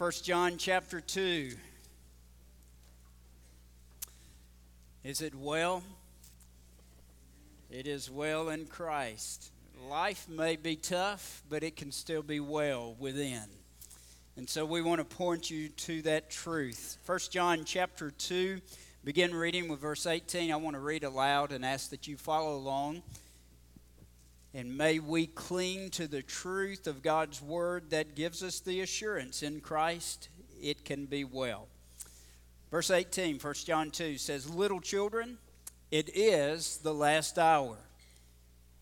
1 John chapter 2. Is it well? It is well in Christ. Life may be tough, but it can still be well within. And so we want to point you to that truth. 1 John chapter 2, begin reading with verse 18. I want to read aloud and ask that you follow along. And may we cling to the truth of God's word that gives us the assurance in Christ it can be well. Verse 18, 1 John 2 says, Little children, it is the last hour.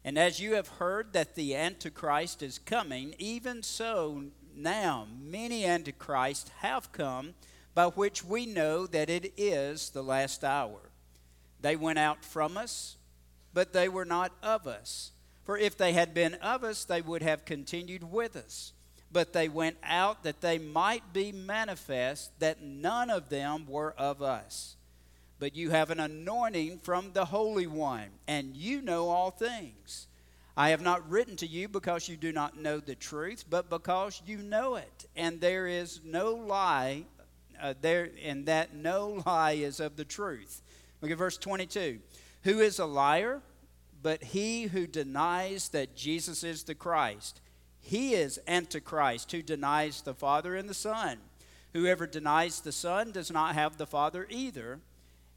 And as you have heard that the Antichrist is coming, even so now many Antichrists have come, by which we know that it is the last hour. They went out from us, but they were not of us. For if they had been of us, they would have continued with us. But they went out that they might be manifest that none of them were of us. But you have an anointing from the Holy One, and you know all things. I have not written to you because you do not know the truth, but because you know it, and there is no lie uh, there, and that no lie is of the truth. Look at verse 22. Who is a liar? But he who denies that Jesus is the Christ. He is Antichrist, who denies the Father and the Son. Whoever denies the Son does not have the Father either.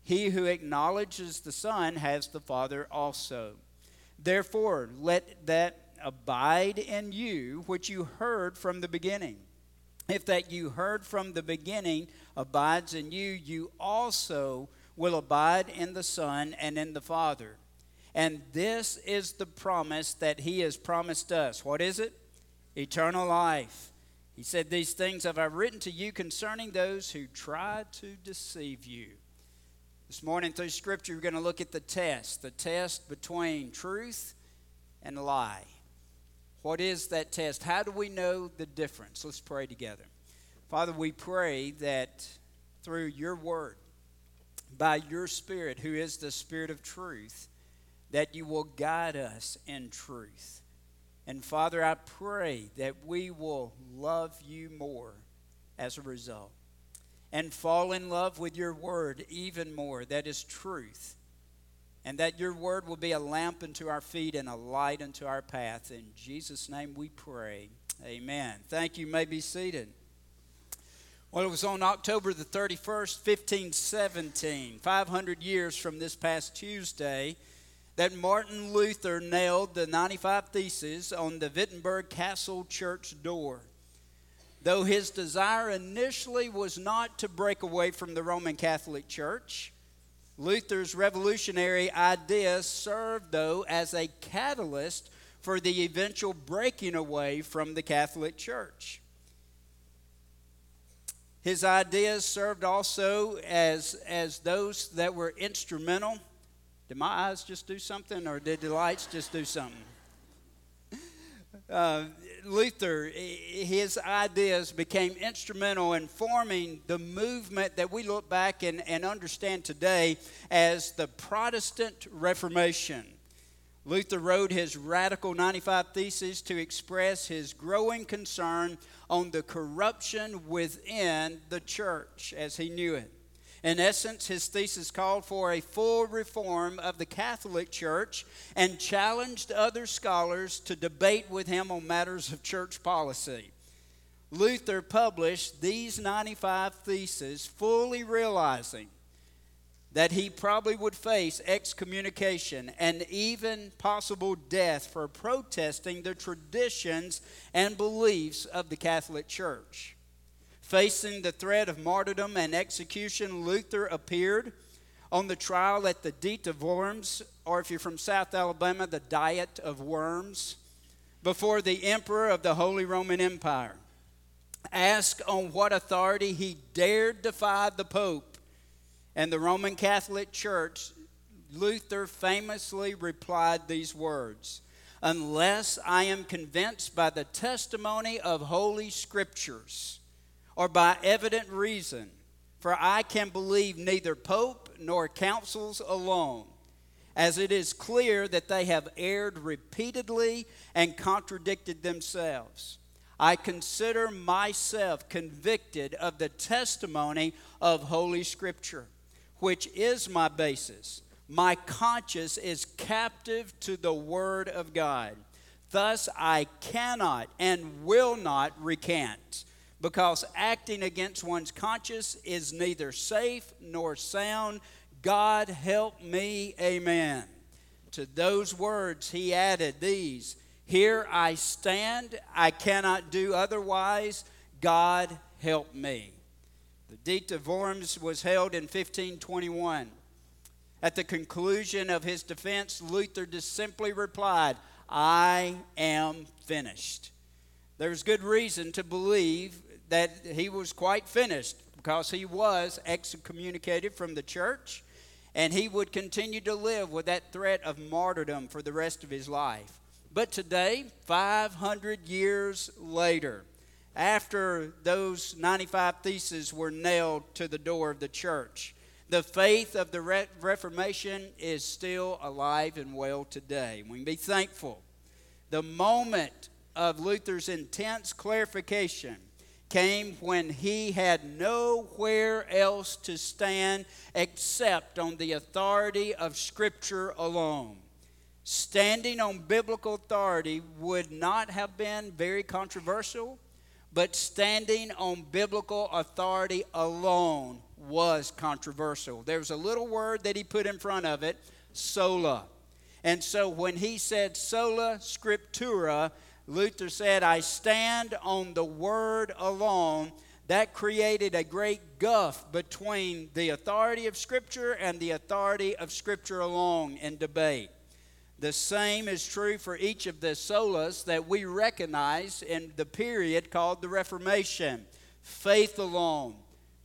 He who acknowledges the Son has the Father also. Therefore, let that abide in you which you heard from the beginning. If that you heard from the beginning abides in you, you also will abide in the Son and in the Father. And this is the promise that he has promised us. What is it? Eternal life. He said, These things have I written to you concerning those who try to deceive you. This morning through Scripture, we're going to look at the test the test between truth and lie. What is that test? How do we know the difference? Let's pray together. Father, we pray that through your word, by your Spirit, who is the Spirit of truth, that you will guide us in truth. And Father, I pray that we will love you more as a result and fall in love with your word even more. That is truth. And that your word will be a lamp unto our feet and a light unto our path. In Jesus' name we pray. Amen. Thank you. you may be seated. Well, it was on October the 31st, 1517, 500 years from this past Tuesday that Martin Luther nailed the 95 Theses on the Wittenberg Castle church door. Though his desire initially was not to break away from the Roman Catholic Church, Luther's revolutionary ideas served, though, as a catalyst for the eventual breaking away from the Catholic Church. His ideas served also as, as those that were instrumental did my eyes just do something, or did the lights just do something? Uh, Luther, his ideas became instrumental in forming the movement that we look back and, and understand today as the Protestant Reformation. Luther wrote his Radical 95 Theses to express his growing concern on the corruption within the church as he knew it. In essence, his thesis called for a full reform of the Catholic Church and challenged other scholars to debate with him on matters of church policy. Luther published these 95 theses, fully realizing that he probably would face excommunication and even possible death for protesting the traditions and beliefs of the Catholic Church. Facing the threat of martyrdom and execution, Luther appeared on the trial at the Diet of Worms, or if you're from South Alabama, the Diet of Worms, before the Emperor of the Holy Roman Empire. Asked on what authority he dared defy the Pope and the Roman Catholic Church, Luther famously replied these words Unless I am convinced by the testimony of Holy Scriptures or by evident reason, for I can believe neither pope nor councils alone, as it is clear that they have erred repeatedly and contradicted themselves. I consider myself convicted of the testimony of Holy Scripture, which is my basis. My conscience is captive to the Word of God. Thus, I cannot and will not recant, because acting against one's conscience is neither safe nor sound. God help me, amen. To those words, he added these here I stand, I cannot do otherwise. God help me. The Diet of Worms was held in 1521. At the conclusion of his defense, Luther just simply replied, I am finished. There's good reason to believe that he was quite finished because he was excommunicated from the church and he would continue to live with that threat of martyrdom for the rest of his life. But today, 500 years later, after those 95 theses were nailed to the door of the church, the faith of the Re- Reformation is still alive and well today. We can be thankful. The moment of Luther's intense clarification came when he had nowhere else to stand except on the authority of Scripture alone standing on biblical authority would not have been very controversial, but standing on biblical authority alone was controversial. There was a little word that he put in front of it, sola. And so when he said sola scriptura, Luther said, I stand on the word alone. That created a great gulf between the authority of Scripture and the authority of Scripture alone in debate. The same is true for each of the solas that we recognize in the period called the Reformation faith alone,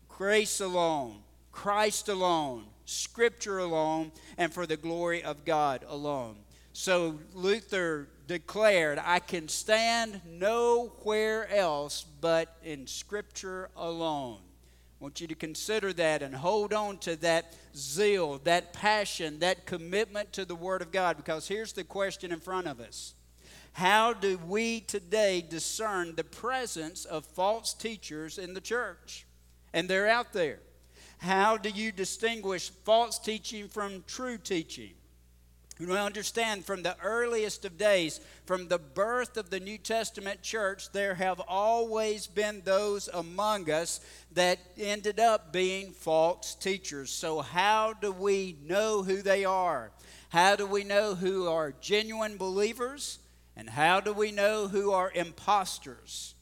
grace alone, Christ alone, Scripture alone, and for the glory of God alone. So Luther declared, I can stand nowhere else but in Scripture alone. I want you to consider that and hold on to that zeal, that passion, that commitment to the Word of God. Because here's the question in front of us How do we today discern the presence of false teachers in the church? And they're out there. How do you distinguish false teaching from true teaching? We understand from the earliest of days, from the birth of the New Testament church, there have always been those among us that ended up being false teachers. So, how do we know who they are? How do we know who are genuine believers? And how do we know who are imposters?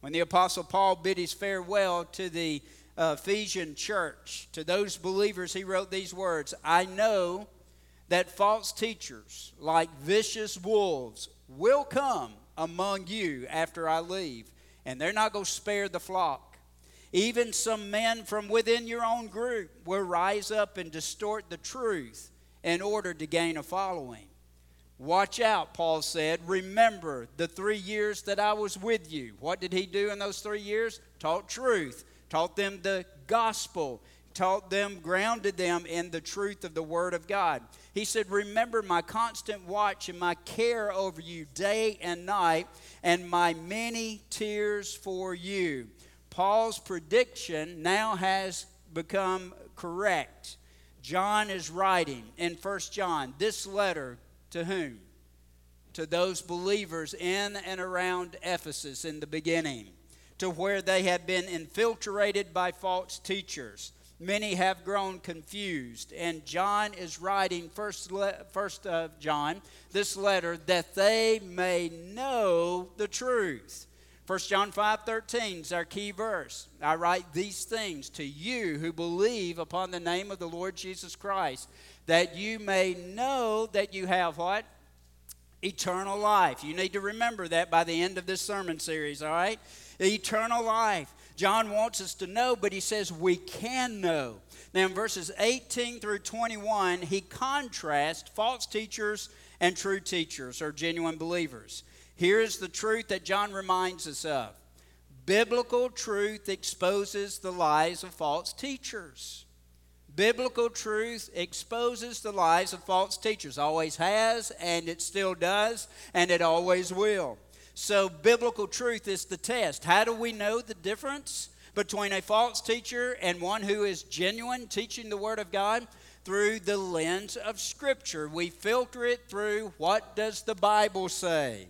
When the Apostle Paul bid his farewell to the uh, Ephesian church, to those believers, he wrote these words I know that false teachers, like vicious wolves, will come among you after I leave, and they're not going to spare the flock. Even some men from within your own group will rise up and distort the truth in order to gain a following. Watch out, Paul said. Remember the three years that I was with you. What did he do in those three years? Taught truth, taught them the gospel, taught them, grounded them in the truth of the Word of God. He said, Remember my constant watch and my care over you day and night, and my many tears for you. Paul's prediction now has become correct. John is writing in 1 John this letter to whom? To those believers in and around Ephesus in the beginning, to where they had been infiltrated by false teachers many have grown confused. And John is writing, first, le- first of John, this letter, that they may know the truth. 1 John 5 13 is our key verse. I write these things to you who believe upon the name of the Lord Jesus Christ, that you may know that you have what? Eternal life. You need to remember that by the end of this sermon series, all right? Eternal life. John wants us to know, but he says we can know. Now, in verses 18 through 21, he contrasts false teachers and true teachers or genuine believers. Here is the truth that John reminds us of biblical truth exposes the lies of false teachers. Biblical truth exposes the lies of false teachers. Always has, and it still does, and it always will. So, biblical truth is the test. How do we know the difference between a false teacher and one who is genuine teaching the Word of God? Through the lens of Scripture. We filter it through what does the Bible say?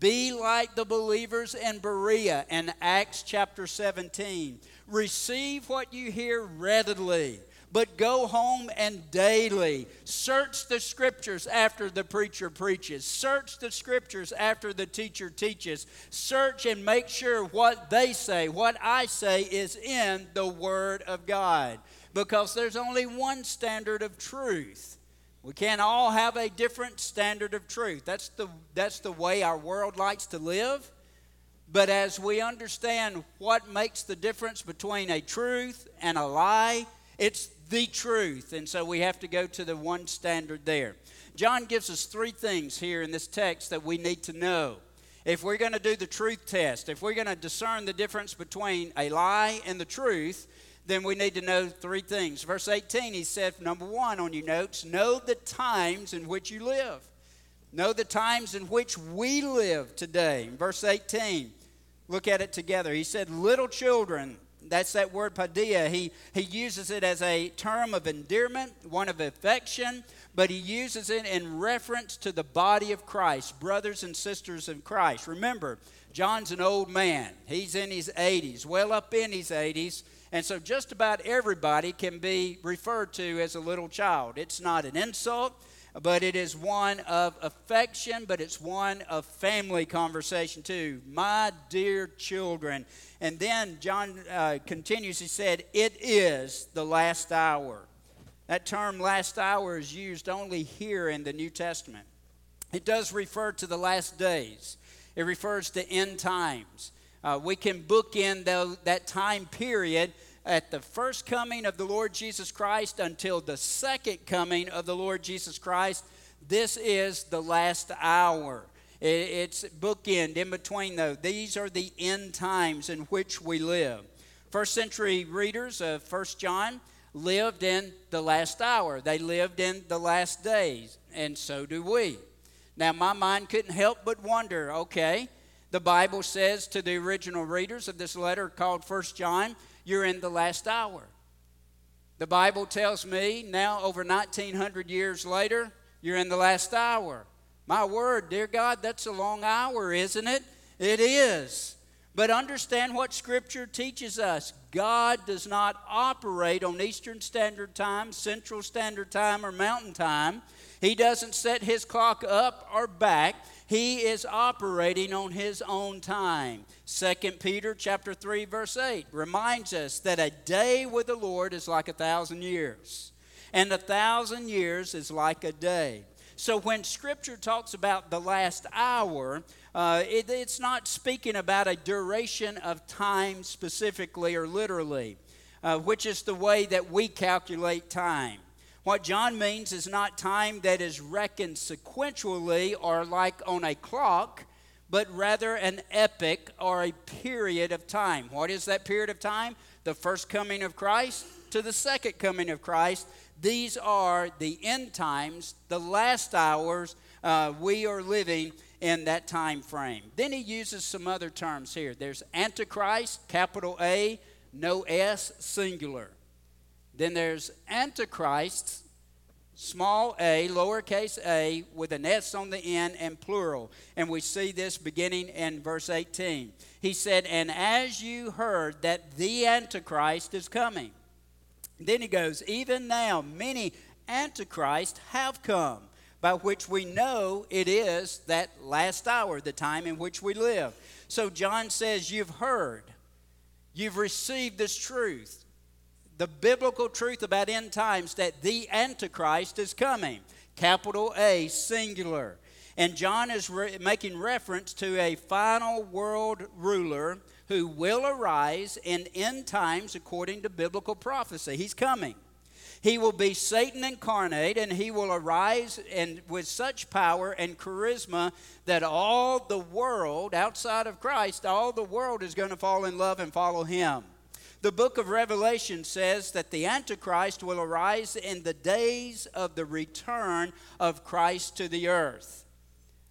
Be like the believers in Berea in Acts chapter 17. Receive what you hear readily but go home and daily search the scriptures after the preacher preaches. Search the scriptures after the teacher teaches. Search and make sure what they say, what I say, is in the Word of God. Because there's only one standard of truth. We can't all have a different standard of truth. That's the, that's the way our world likes to live. But as we understand what makes the difference between a truth and a lie, it's the truth. And so we have to go to the one standard there. John gives us three things here in this text that we need to know. If we're going to do the truth test, if we're going to discern the difference between a lie and the truth, then we need to know three things. Verse 18, he said, number one on your notes, know the times in which you live. Know the times in which we live today. Verse 18, look at it together. He said, Little children, that's that word paidia. He, he uses it as a term of endearment, one of affection, but he uses it in reference to the body of Christ, brothers and sisters in Christ. Remember, John's an old man. He's in his 80s, well up in his 80s. And so just about everybody can be referred to as a little child. It's not an insult, but it is one of affection, but it's one of family conversation too. My dear children. And then John uh, continues, he said, It is the last hour. That term last hour is used only here in the New Testament. It does refer to the last days, it refers to end times. Uh, we can book in the, that time period at the first coming of the Lord Jesus Christ until the second coming of the Lord Jesus Christ. This is the last hour. It's bookend in between though. These are the end times in which we live. First century readers of First John lived in the last hour. They lived in the last days, and so do we. Now, my mind couldn't help but wonder okay, the Bible says to the original readers of this letter called First John, you're in the last hour. The Bible tells me now, over 1900 years later, you're in the last hour. My word, dear God, that's a long hour, isn't it? It is. But understand what Scripture teaches us God does not operate on Eastern Standard Time, Central Standard Time, or Mountain Time. He doesn't set his clock up or back. He is operating on his own time. 2 Peter chapter 3 verse 8 reminds us that a day with the Lord is like a thousand years, and a thousand years is like a day. So when Scripture talks about the last hour, uh, it, it's not speaking about a duration of time specifically or literally, uh, which is the way that we calculate time. What John means is not time that is reckoned sequentially or like on a clock, but rather an epoch or a period of time. What is that period of time? The first coming of Christ to the second coming of Christ. These are the end times, the last hours. Uh, we are living in that time frame. Then he uses some other terms here. There's Antichrist, capital A, no S, singular. Then there's Antichrist, small a, lowercase a, with an S on the end and plural. And we see this beginning in verse 18. He said, And as you heard that the Antichrist is coming. Then he goes, Even now many Antichrists have come, by which we know it is that last hour, the time in which we live. So John says, You've heard, you've received this truth the biblical truth about end times that the Antichrist is coming. Capital A, singular. And John is re- making reference to a final world ruler who will arise in end times according to biblical prophecy. He's coming. He will be Satan incarnate, and he will arise and with such power and charisma that all the world outside of Christ, all the world is going to fall in love and follow him. The book of Revelation says that the Antichrist will arise in the days of the return of Christ to the earth.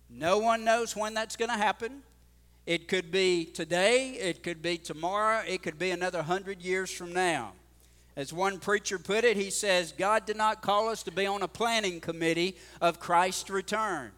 No one knows when that's going to happen. It could be today, it could be tomorrow, it could be another hundred years from now. As one preacher put it, he says, God did not call us to be on a planning committee of Christ's return.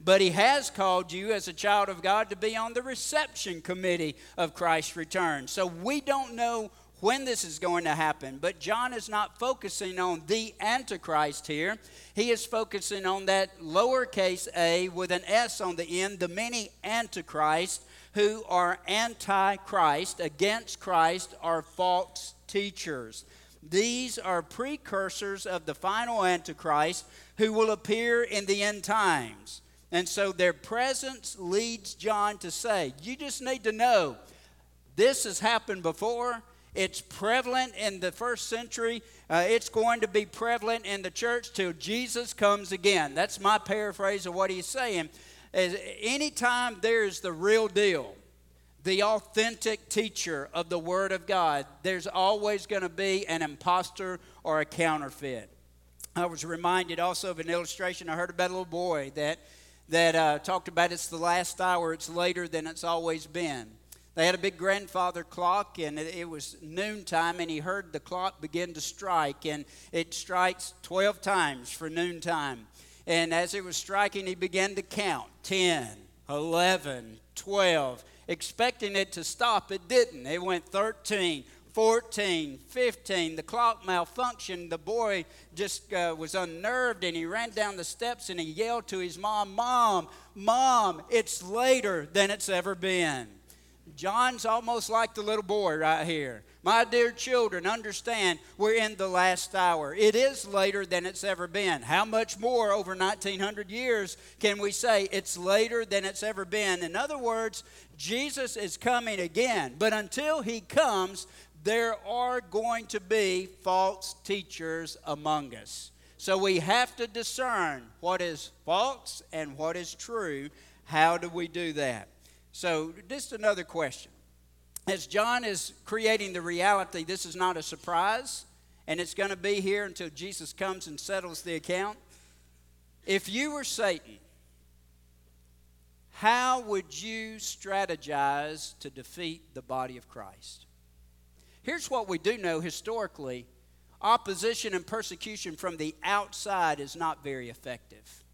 But he has called you as a child of God to be on the reception committee of Christ's return. So we don't know when this is going to happen. But John is not focusing on the Antichrist here. He is focusing on that lowercase a with an S on the end, the many Antichrists who are anti Christ, against Christ, are false teachers. These are precursors of the final Antichrist who will appear in the end times. And so their presence leads John to say, You just need to know this has happened before. It's prevalent in the first century. Uh, it's going to be prevalent in the church till Jesus comes again. That's my paraphrase of what he's saying. Is anytime there's the real deal, the authentic teacher of the Word of God, there's always going to be an impostor or a counterfeit. I was reminded also of an illustration I heard about a little boy that, that uh, talked about it's the last hour, it's later than it's always been. They had a big grandfather clock, and it, it was noontime, and he heard the clock begin to strike, and it strikes 12 times for noontime. And as it was striking, he began to count 10, 11, 12, expecting it to stop. It didn't. It went 13, 14, 15. The clock malfunctioned. The boy just uh, was unnerved and he ran down the steps and he yelled to his mom, Mom, Mom, it's later than it's ever been. John's almost like the little boy right here. My dear children, understand we're in the last hour. It is later than it's ever been. How much more over 1900 years can we say it's later than it's ever been? In other words, Jesus is coming again. But until he comes, there are going to be false teachers among us. So we have to discern what is false and what is true. How do we do that? So, just another question. As John is creating the reality, this is not a surprise, and it's going to be here until Jesus comes and settles the account. If you were Satan, how would you strategize to defeat the body of Christ? Here's what we do know historically opposition and persecution from the outside is not very effective.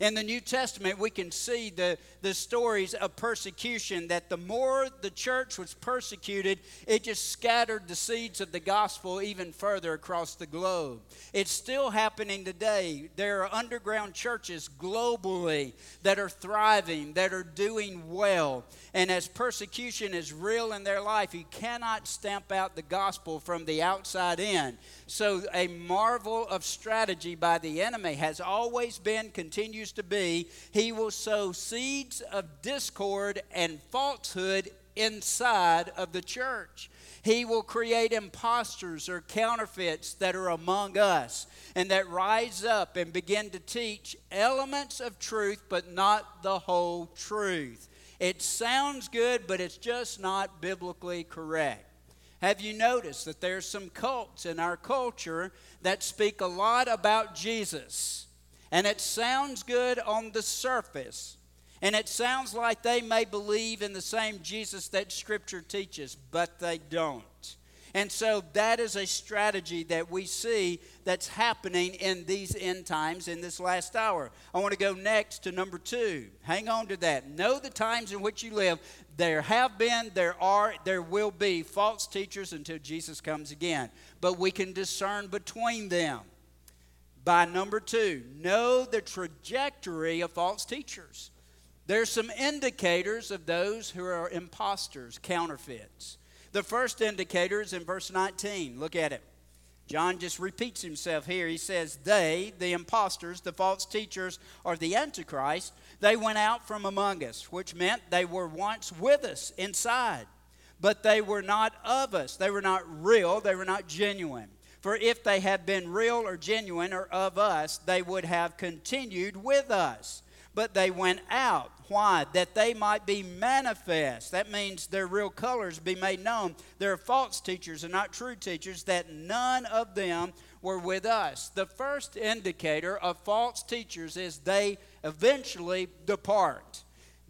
In the New Testament, we can see the, the stories of persecution that the more the church was persecuted, it just scattered the seeds of the gospel even further across the globe. It's still happening today. There are underground churches globally that are thriving, that are doing well. And as persecution is real in their life, you cannot stamp out the gospel from the outside in. So, a marvel of strategy by the enemy has always been, continues to be, he will sow seeds of discord and falsehood inside of the church. He will create impostors or counterfeits that are among us and that rise up and begin to teach elements of truth, but not the whole truth. It sounds good, but it's just not biblically correct. Have you noticed that there's some cults in our culture that speak a lot about Jesus? And it sounds good on the surface. And it sounds like they may believe in the same Jesus that Scripture teaches, but they don't. And so that is a strategy that we see that's happening in these end times in this last hour. I want to go next to number two. Hang on to that. Know the times in which you live. There have been, there are, there will be false teachers until Jesus comes again. But we can discern between them. By number two, know the trajectory of false teachers. There's some indicators of those who are imposters, counterfeits. The first indicator is in verse 19. Look at it. John just repeats himself here. He says, They, the impostors, the false teachers, or the Antichrist, they went out from among us, which meant they were once with us inside, but they were not of us. They were not real, they were not genuine. For if they had been real or genuine or of us, they would have continued with us. But they went out why? That they might be manifest. That means their real colors be made known. They're false teachers and not true teachers, that none of them were with us. The first indicator of false teachers is they eventually depart.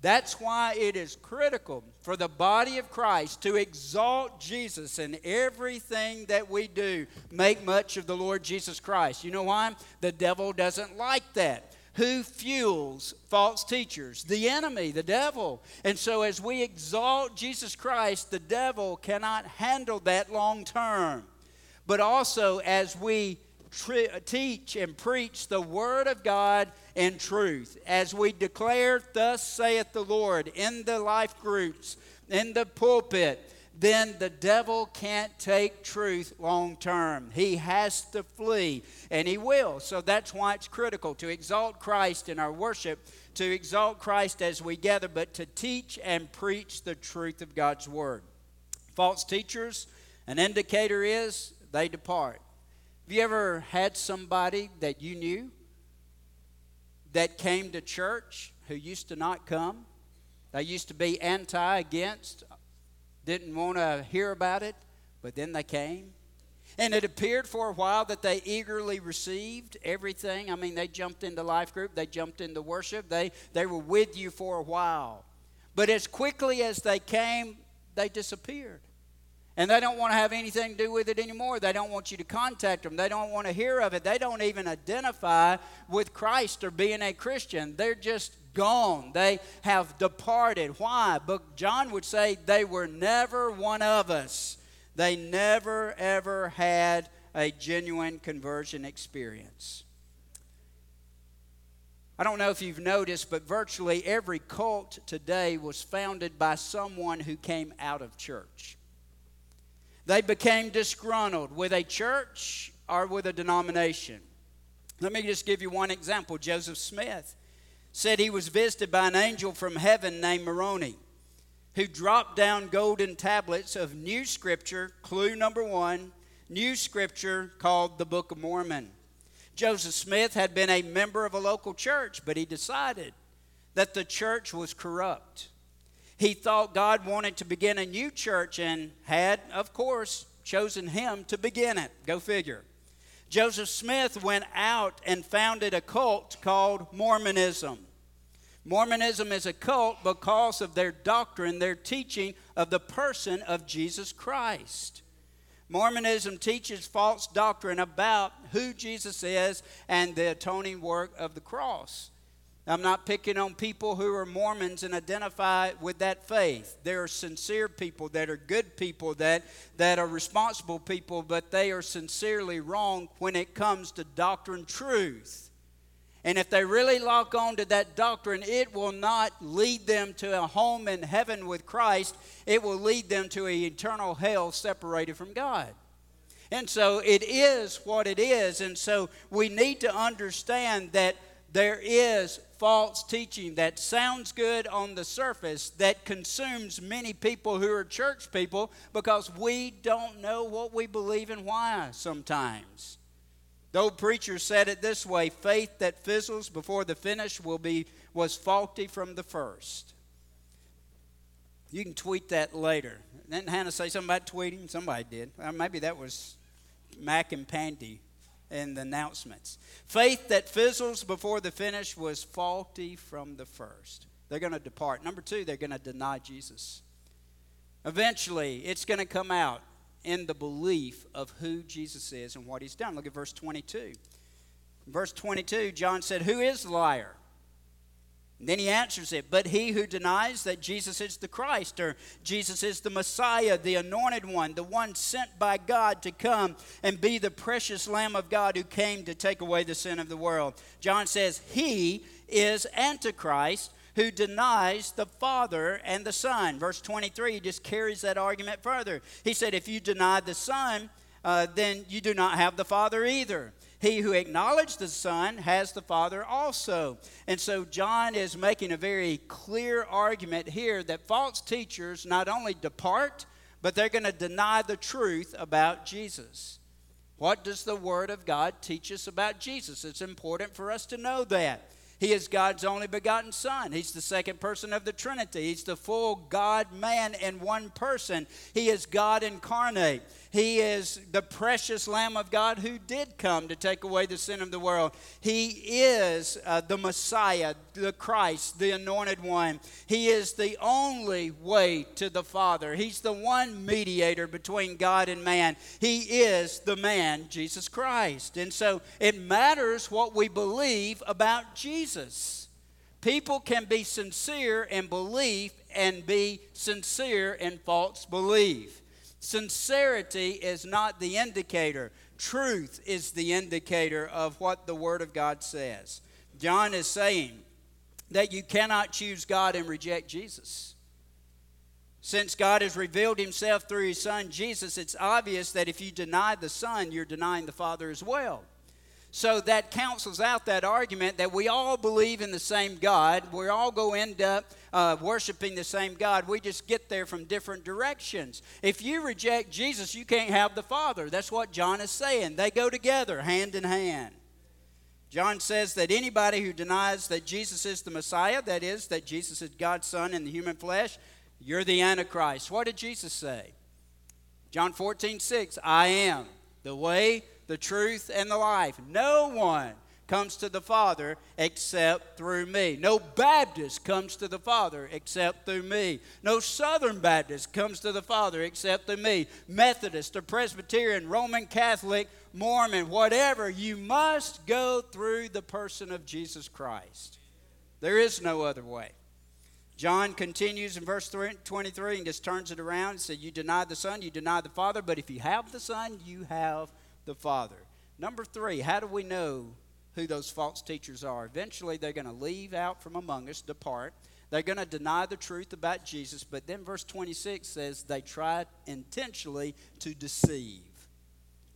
That's why it is critical for the body of Christ to exalt Jesus in everything that we do. Make much of the Lord Jesus Christ. You know why? The devil doesn't like that. Who fuels false teachers? The enemy, the devil. And so, as we exalt Jesus Christ, the devil cannot handle that long term. But also, as we Uh, teach and preach the Word of God in truth. As we declare, Thus saith the Lord, in the life groups, in the pulpit, then the devil can't take truth long term. He has to flee, and he will. So that's why it's critical to exalt Christ in our worship, to exalt Christ as we gather, but to teach and preach the truth of God's Word. False teachers, an indicator is they depart. Have you ever had somebody that you knew that came to church who used to not come? They used to be anti, against, didn't want to hear about it, but then they came. And it appeared for a while that they eagerly received everything. I mean, they jumped into life group, they jumped into worship, they, they were with you for a while. But as quickly as they came, they disappeared. And they don't want to have anything to do with it anymore. They don't want you to contact them. They don't want to hear of it. They don't even identify with Christ or being a Christian. They're just gone. They have departed. Why? But John would say they were never one of us. They never, ever had a genuine conversion experience. I don't know if you've noticed, but virtually every cult today was founded by someone who came out of church. They became disgruntled with a church or with a denomination. Let me just give you one example. Joseph Smith said he was visited by an angel from heaven named Moroni who dropped down golden tablets of new scripture, clue number one, new scripture called the Book of Mormon. Joseph Smith had been a member of a local church, but he decided that the church was corrupt. He thought God wanted to begin a new church and had, of course, chosen him to begin it. Go figure. Joseph Smith went out and founded a cult called Mormonism. Mormonism is a cult because of their doctrine, their teaching of the person of Jesus Christ. Mormonism teaches false doctrine about who Jesus is and the atoning work of the cross. I'm not picking on people who are Mormons and identify with that faith. There are sincere people that are good people that, that are responsible people, but they are sincerely wrong when it comes to doctrine truth. And if they really lock on to that doctrine, it will not lead them to a home in heaven with Christ. It will lead them to an eternal hell separated from God. And so it is what it is. And so we need to understand that there is false teaching that sounds good on the surface that consumes many people who are church people because we don't know what we believe and why sometimes. The old preacher said it this way faith that fizzles before the finish will be was faulty from the first. You can tweet that later. Didn't Hannah say something about tweeting? Somebody did. Maybe that was Mac and Pandy in the announcements. Faith that fizzles before the finish was faulty from the first. They're going to depart. Number two, they're going to deny Jesus. Eventually, it's going to come out in the belief of who Jesus is and what he's done. Look at verse 22. verse 22, John said, Who is liar? And then he answers it, but he who denies that Jesus is the Christ or Jesus is the Messiah, the anointed one, the one sent by God to come and be the precious Lamb of God who came to take away the sin of the world. John says, He is Antichrist who denies the Father and the Son. Verse 23 just carries that argument further. He said, If you deny the Son, uh, then you do not have the Father either. He who acknowledges the Son has the Father also. And so John is making a very clear argument here that false teachers not only depart, but they're going to deny the truth about Jesus. What does the Word of God teach us about Jesus? It's important for us to know that. He is God's only begotten Son. He's the second person of the Trinity. He's the full God man in one person. He is God incarnate. He is the precious Lamb of God who did come to take away the sin of the world. He is uh, the Messiah, the Christ, the anointed one. He is the only way to the Father. He's the one mediator between God and man. He is the man, Jesus Christ. And so it matters what we believe about Jesus. People can be sincere in belief and be sincere in false belief. Sincerity is not the indicator, truth is the indicator of what the Word of God says. John is saying that you cannot choose God and reject Jesus. Since God has revealed himself through his Son Jesus, it's obvious that if you deny the Son, you're denying the Father as well. So that cancels out that argument that we all believe in the same God. We all go end up uh, worshiping the same God. We just get there from different directions. If you reject Jesus, you can't have the Father. That's what John is saying. They go together, hand in hand. John says that anybody who denies that Jesus is the Messiah, that is, that Jesus is God's Son in the human flesh, you're the Antichrist. What did Jesus say? John 14, 6, I am the way, the truth, and the life. No one comes to the Father except through me. No Baptist comes to the Father except through me. No Southern Baptist comes to the Father except through me. Methodist or Presbyterian, Roman Catholic, Mormon, whatever, you must go through the person of Jesus Christ. There is no other way. John continues in verse 23 and just turns it around and says, You deny the Son, you deny the Father, but if you have the Son, you have the Father. Number three, how do we know who those false teachers are? Eventually, they're going to leave out from among us, depart. They're going to deny the truth about Jesus, but then verse 26 says they tried intentionally to deceive.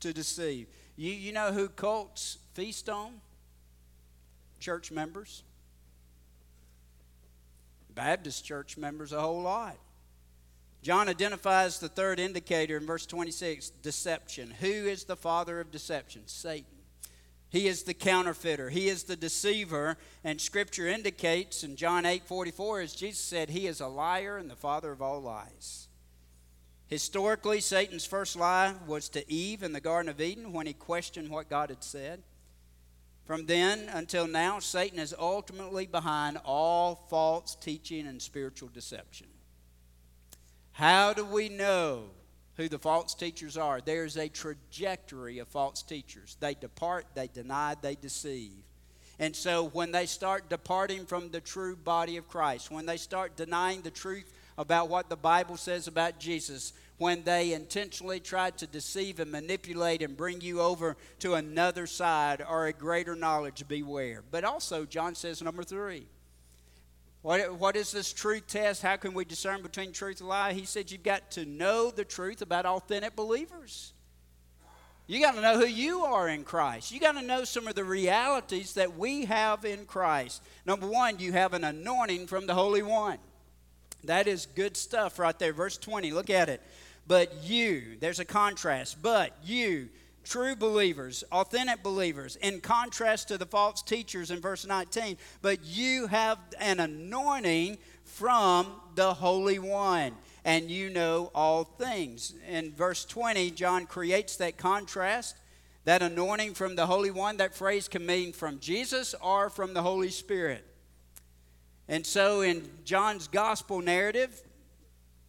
To deceive. You, you know who cults feast on? Church members. Baptist church members a whole lot. John identifies the third indicator in verse 26 deception. Who is the father of deception? Satan. He is the counterfeiter. He is the deceiver. And Scripture indicates in John 8 44, as Jesus said, he is a liar and the father of all lies. Historically, Satan's first lie was to Eve in the Garden of Eden when he questioned what God had said. From then until now, Satan is ultimately behind all false teaching and spiritual deception. How do we know who the false teachers are. There's a trajectory of false teachers. They depart, they deny, they deceive. And so when they start departing from the true body of Christ, when they start denying the truth about what the Bible says about Jesus, when they intentionally try to deceive and manipulate and bring you over to another side or a greater knowledge, beware. But also, John says, number three, what, what is this truth test? How can we discern between truth and lie? He said you've got to know the truth about authentic believers. You got to know who you are in Christ. You got to know some of the realities that we have in Christ. Number one, you have an anointing from the Holy One. That is good stuff right there. Verse 20, look at it. But you, there's a contrast. But you, true believers, authentic believers, in contrast to the false teachers in verse 19. But you have an anointing from the Holy One, and you know all things. In verse 20, John creates that contrast. That anointing from the Holy One, that phrase can mean from Jesus or from the Holy Spirit. And so in John's gospel narrative,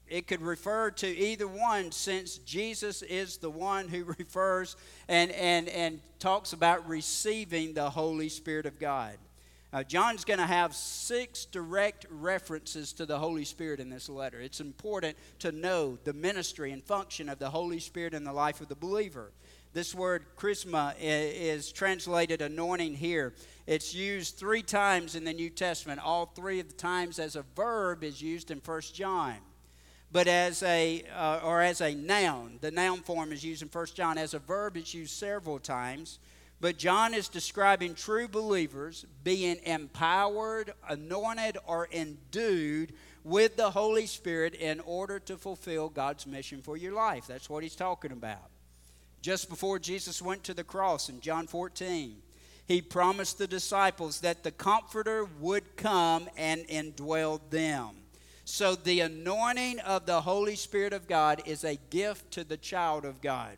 it could refer to either one since Jesus is the one who refers and, and, and talks about receiving the Holy Spirit of God. Uh, John's going to have six direct references to the Holy Spirit in this letter. It's important to know the ministry and function of the Holy Spirit in the life of the believer. This word chrisma is translated anointing here. It's used three times in the New Testament. All three of the times as a verb is used in 1 John but as a uh, or as a noun. The noun form is used in 1 John. As a verb, it's used several times. But John is describing true believers being empowered, anointed, or endued with the Holy Spirit in order to fulfill God's mission for your life. That's what he's talking about. Just before Jesus went to the cross in John 14, he promised the disciples that the Comforter would come and indwell them. So the anointing of the Holy Spirit of God is a gift to the child of God.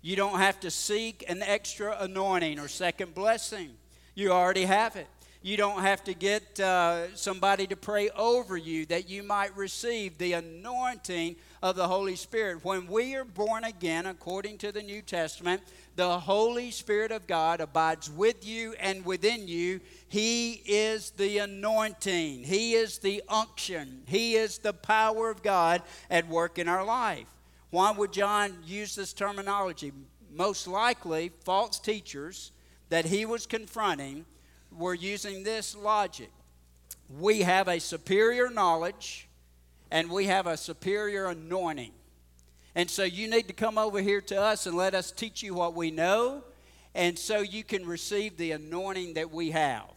You don't have to seek an extra anointing or second blessing, you already have it. You don't have to get uh, somebody to pray over you that you might receive the anointing of the Holy Spirit. When we are born again, according to the New Testament, the Holy Spirit of God abides with you and within you. He is the anointing, He is the unction, He is the power of God at work in our life. Why would John use this terminology? Most likely, false teachers that he was confronting were using this logic. We have a superior knowledge and we have a superior anointing. And so you need to come over here to us and let us teach you what we know, and so you can receive the anointing that we have.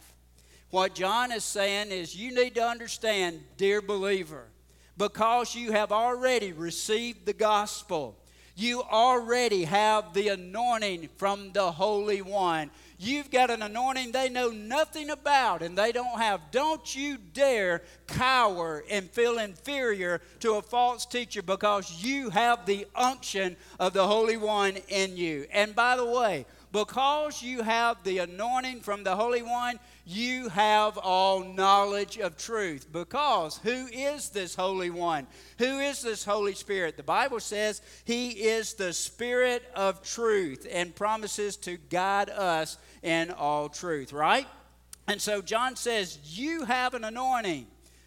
What John is saying is you need to understand, dear believer, because you have already received the gospel, you already have the anointing from the Holy One. You've got an anointing they know nothing about and they don't have. Don't you dare cower and feel inferior to a false teacher because you have the unction of the Holy One in you. And by the way, because you have the anointing from the Holy One, you have all knowledge of truth. Because who is this Holy One? Who is this Holy Spirit? The Bible says He is the Spirit of truth and promises to guide us in all truth, right? And so John says, You have an anointing.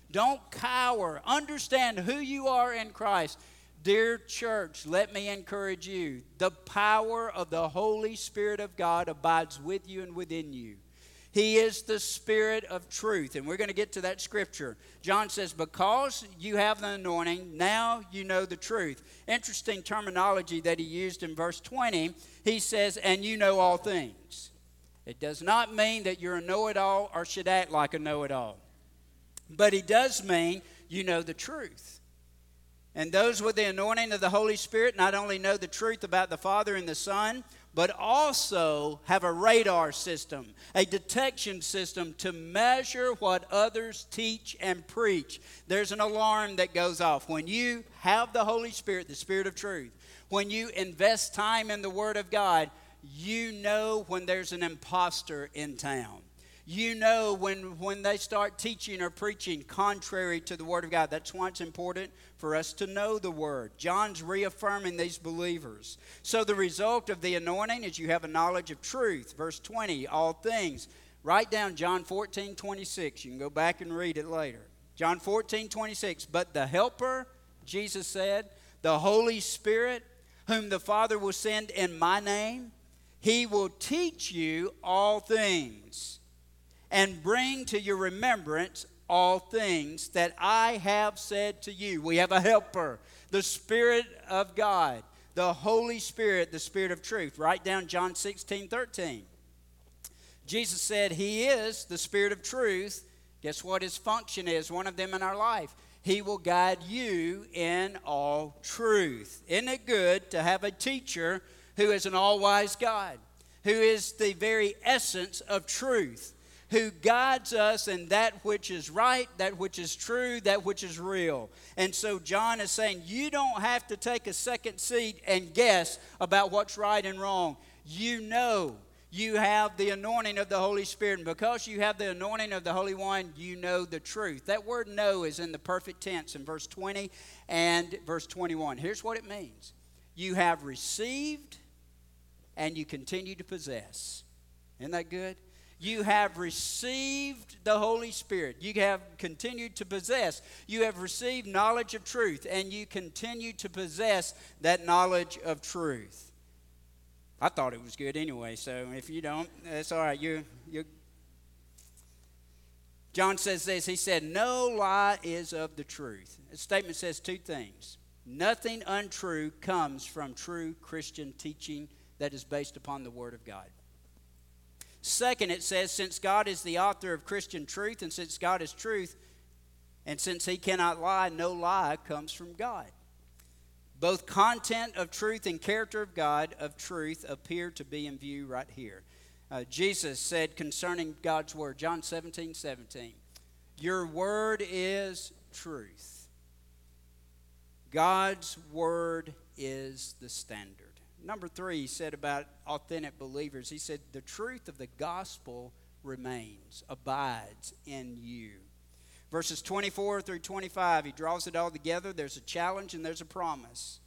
Don't cower. Understand who you are in Christ. Dear church, let me encourage you. The power of the Holy Spirit of God abides with you and within you. He is the Spirit of truth. And we're going to get to that scripture. John says, Because you have the anointing, now you know the truth. Interesting terminology that he used in verse 20. He says, And you know all things. It does not mean that you're a know it all or should act like a know it all. But he does mean you know the truth. And those with the anointing of the Holy Spirit not only know the truth about the Father and the Son, but also have a radar system, a detection system to measure what others teach and preach. There's an alarm that goes off. When you have the Holy Spirit, the Spirit of truth, when you invest time in the Word of God, you know when there's an impostor in town you know when, when they start teaching or preaching contrary to the Word of God. That's why it's important for us to know the Word. John's reaffirming these believers. So the result of the anointing is you have a knowledge of truth. Verse 20, all things. Write down John 14, 26. You can go back and read it later. John 14, 26. But the Helper, Jesus said, the Holy Spirit, whom the Father will send in my name, he will teach you all things and bring to your remembrance all things that I have said to you. We have a helper, the Spirit of God, the Holy Spirit, the Spirit of truth. Write down John 16, 13. Jesus said, He is the Spirit of truth. Guess what His function is? One of them in our life. He will guide you in all truth. Isn't it good to have a teacher who is an all wise God, who is the very essence of truth? Who guides us in that which is right, that which is true, that which is real. And so John is saying, you don't have to take a second seat and guess about what's right and wrong. You know you have the anointing of the Holy Spirit. And because you have the anointing of the Holy One, you know the truth. That word know is in the perfect tense in verse 20 and verse 21. Here's what it means you have received and you continue to possess. Isn't that good? You have received the Holy Spirit. You have continued to possess. You have received knowledge of truth, and you continue to possess that knowledge of truth. I thought it was good anyway, so if you don't, that's all right. You, you. John says this. He said, "No lie is of the truth." The statement says two things. Nothing untrue comes from true Christian teaching that is based upon the Word of God. Second, it says, since God is the author of Christian truth, and since God is truth, and since He cannot lie, no lie comes from God. Both content of truth and character of God of truth appear to be in view right here. Uh, Jesus said concerning God's word, John 17, 17, Your word is truth. God's word is the standard. Number three, he said about authentic believers, he said, The truth of the gospel remains, abides in you. Verses 24 through 25, he draws it all together. There's a challenge and there's a promise.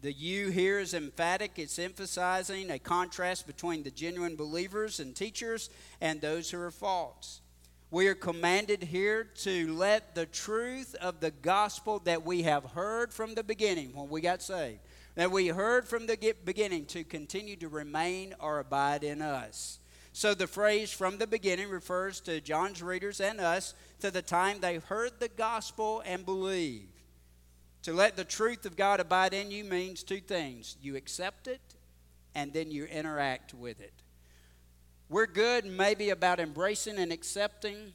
The you here is emphatic. It's emphasizing a contrast between the genuine believers and teachers and those who are false. We are commanded here to let the truth of the gospel that we have heard from the beginning when we got saved, that we heard from the beginning to continue to remain or abide in us. So the phrase from the beginning refers to John's readers and us to the time they heard the gospel and believed. To let the truth of God abide in you means two things you accept it and then you interact with it. We're good maybe about embracing and accepting,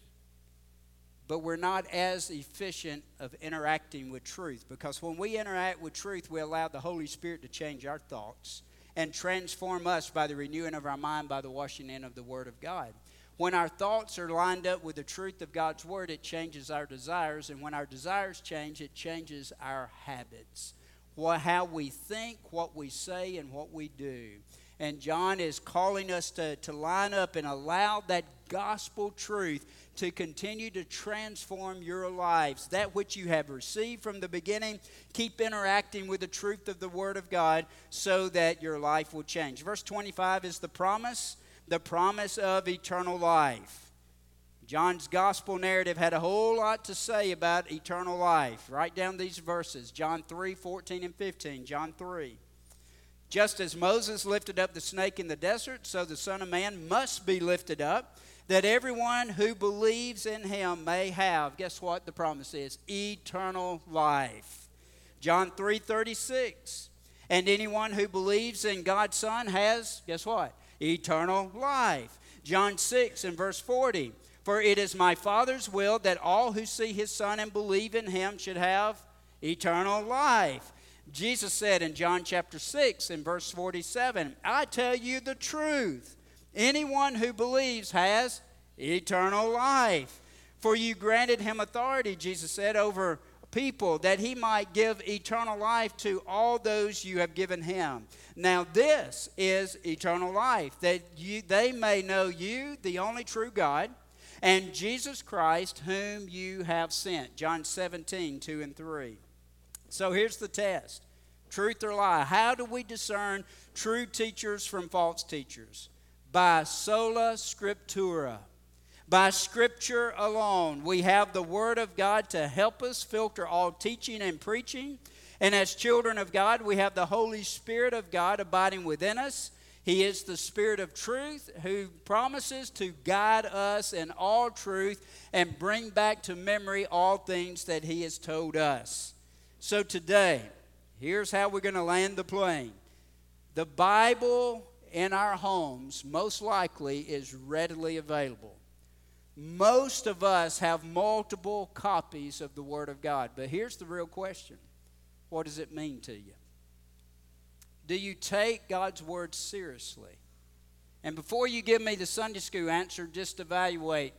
but we're not as efficient of interacting with truth because when we interact with truth, we allow the Holy Spirit to change our thoughts and transform us by the renewing of our mind by the washing in of the Word of God. When our thoughts are lined up with the truth of God's Word, it changes our desires. And when our desires change, it changes our habits. What, how we think, what we say, and what we do. And John is calling us to, to line up and allow that gospel truth to continue to transform your lives. That which you have received from the beginning, keep interacting with the truth of the Word of God so that your life will change. Verse 25 is the promise the promise of eternal life. John's gospel narrative had a whole lot to say about eternal life. Write down these verses John 3 14 and 15. John 3. Just as Moses lifted up the snake in the desert, so the Son of Man must be lifted up, that everyone who believes in him may have, guess what the promise is? Eternal life. John 3 36. And anyone who believes in God's Son has, guess what? eternal life. John 6 and verse 40. For it is my Father's will that all who see his Son and believe in him should have eternal life. Jesus said in John chapter 6 and verse 47, I tell you the truth. Anyone who believes has eternal life. For you granted him authority, Jesus said, over people that he might give eternal life to all those you have given him. Now, this is eternal life, that you, they may know you, the only true God, and Jesus Christ, whom you have sent. John 17, 2 and 3. So here's the test truth or lie. How do we discern true teachers from false teachers? By sola scriptura by Scripture alone. We have the Word of God to help us filter all teaching and preaching. And as children of God, we have the Holy Spirit of God abiding within us. He is the Spirit of truth who promises to guide us in all truth and bring back to memory all things that He has told us. So today, here's how we're going to land the plane. The Bible in our homes, most likely, is readily available. Most of us have multiple copies of the Word of God. But here's the real question What does it mean to you? Do you take God's Word seriously? And before you give me the Sunday school answer, just evaluate.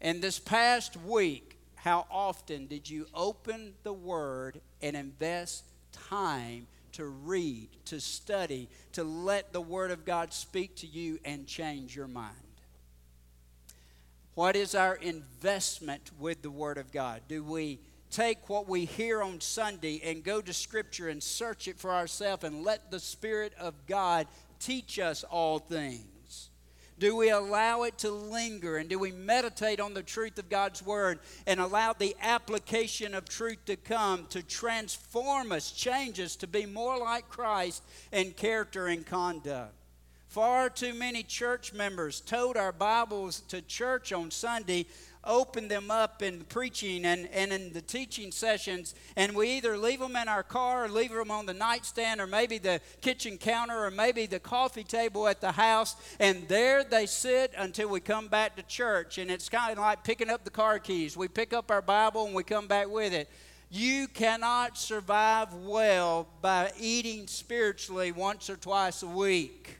In this past week, how often did you open the Word and invest time to read, to study, to let the Word of God speak to you and change your mind? What is our investment with the Word of God? Do we take what we hear on Sunday and go to Scripture and search it for ourselves and let the Spirit of God teach us all things? Do we allow it to linger and do we meditate on the truth of God's Word and allow the application of truth to come to transform us, change us to be more like Christ in character and conduct? Far too many church members told our Bibles to church on Sunday, opened them up in preaching and, and in the teaching sessions, and we either leave them in our car or leave them on the nightstand or maybe the kitchen counter or maybe the coffee table at the house, and there they sit until we come back to church. And it's kind of like picking up the car keys. We pick up our Bible and we come back with it. You cannot survive well by eating spiritually once or twice a week.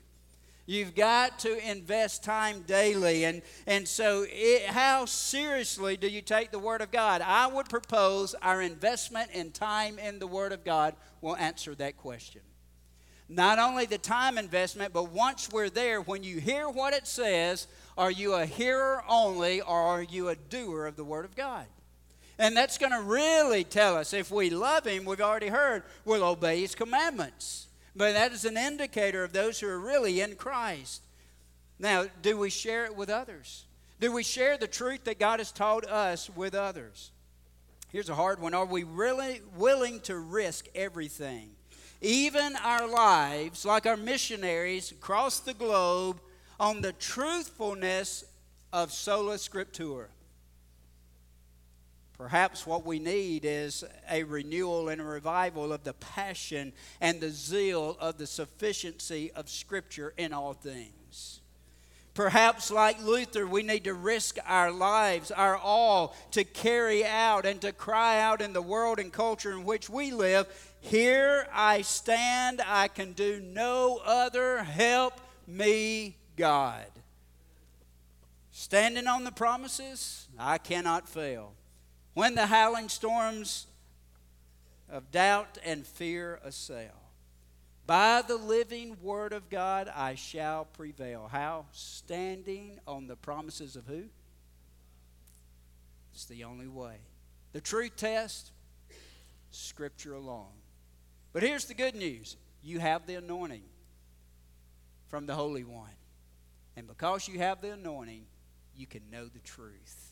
You've got to invest time daily. And, and so, it, how seriously do you take the Word of God? I would propose our investment in time in the Word of God will answer that question. Not only the time investment, but once we're there, when you hear what it says, are you a hearer only or are you a doer of the Word of God? And that's going to really tell us if we love Him, we've already heard, we'll obey His commandments. But that is an indicator of those who are really in Christ. Now, do we share it with others? Do we share the truth that God has taught us with others? Here's a hard one. Are we really willing to risk everything? Even our lives, like our missionaries across the globe, on the truthfulness of sola scriptura. Perhaps what we need is a renewal and a revival of the passion and the zeal of the sufficiency of Scripture in all things. Perhaps, like Luther, we need to risk our lives, our all, to carry out and to cry out in the world and culture in which we live Here I stand, I can do no other. Help me, God. Standing on the promises, I cannot fail. When the howling storms of doubt and fear assail, by the living word of God I shall prevail. How? Standing on the promises of who? It's the only way. The truth test, Scripture alone. But here's the good news you have the anointing from the Holy One. And because you have the anointing, you can know the truth.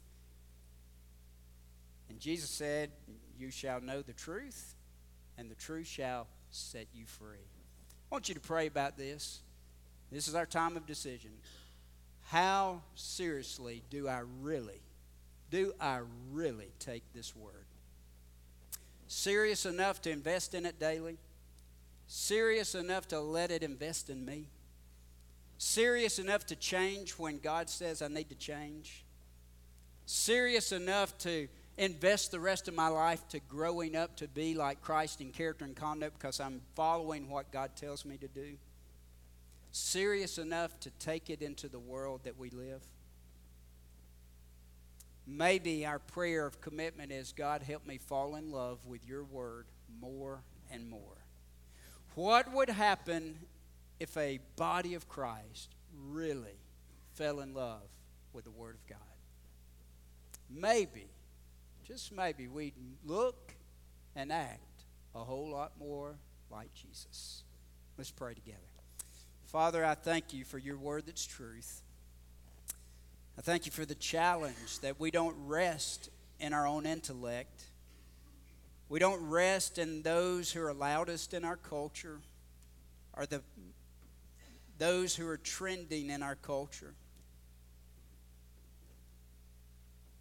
And Jesus said, You shall know the truth, and the truth shall set you free. I want you to pray about this. This is our time of decision. How seriously do I really, do I really take this word? Serious enough to invest in it daily? Serious enough to let it invest in me? Serious enough to change when God says I need to change? Serious enough to invest the rest of my life to growing up to be like Christ in character and conduct because I'm following what God tells me to do? Serious enough to take it into the world that we live? Maybe our prayer of commitment is God, help me fall in love with your word more and more. What would happen if a body of Christ really fell in love with the Word of God? Maybe just maybe we'd look and act a whole lot more like Jesus. Let's pray together. Father, I thank you for your word that's truth. I thank you for the challenge that we don't rest in our own intellect. We don't rest in those who are loudest in our culture or the, those who are trending in our culture.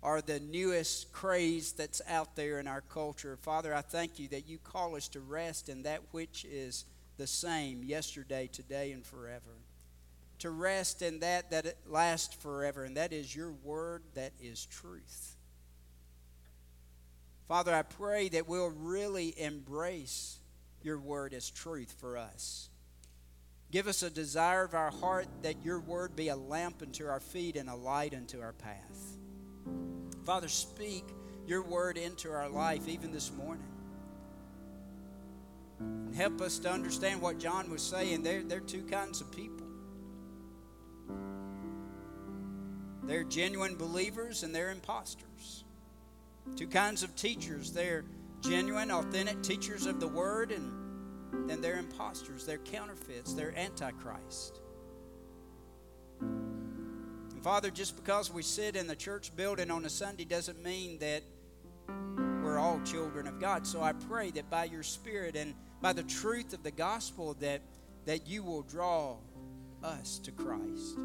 Are the newest craze that's out there in our culture. Father, I thank you that you call us to rest in that which is the same yesterday, today, and forever. To rest in that that lasts forever, and that is your word that is truth. Father, I pray that we'll really embrace your word as truth for us. Give us a desire of our heart that your word be a lamp unto our feet and a light unto our path. Father, speak your word into our life even this morning. And help us to understand what John was saying. There, are two kinds of people. They're genuine believers and they're imposters. Two kinds of teachers. They're genuine, authentic teachers of the word, and then they're imposters. They're counterfeits. They're antichrist. And Father, just because we sit in the church building on a Sunday doesn't mean that we're all children of God. So I pray that by your Spirit and by the truth of the gospel that, that you will draw us to Christ.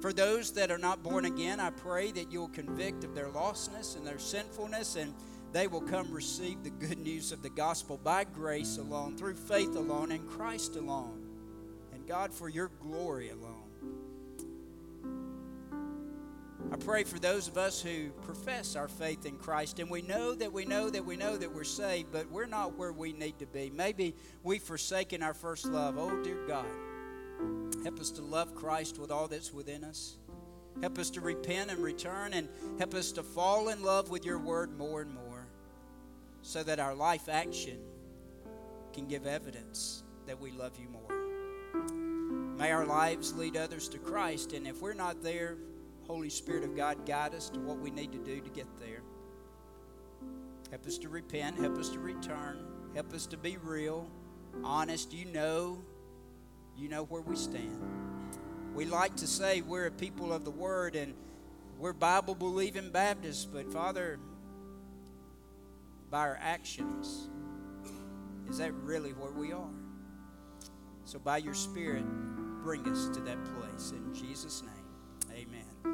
For those that are not born again, I pray that you'll convict of their lostness and their sinfulness and they will come receive the good news of the gospel by grace alone, through faith alone, in Christ alone. And God, for your glory alone. I pray for those of us who profess our faith in Christ and we know that we know that we know that we're saved, but we're not where we need to be. Maybe we've forsaken our first love. Oh, dear God, Help us to love Christ with all that's within us. Help us to repent and return, and help us to fall in love with your word more and more so that our life action can give evidence that we love you more. May our lives lead others to Christ, and if we're not there, Holy Spirit of God, guide us to what we need to do to get there. Help us to repent, help us to return, help us to be real, honest. You know, you know where we stand. We like to say we're a people of the Word and we're Bible believing Baptists, but Father, by our actions, is that really where we are? So, by your Spirit, bring us to that place. In Jesus' name.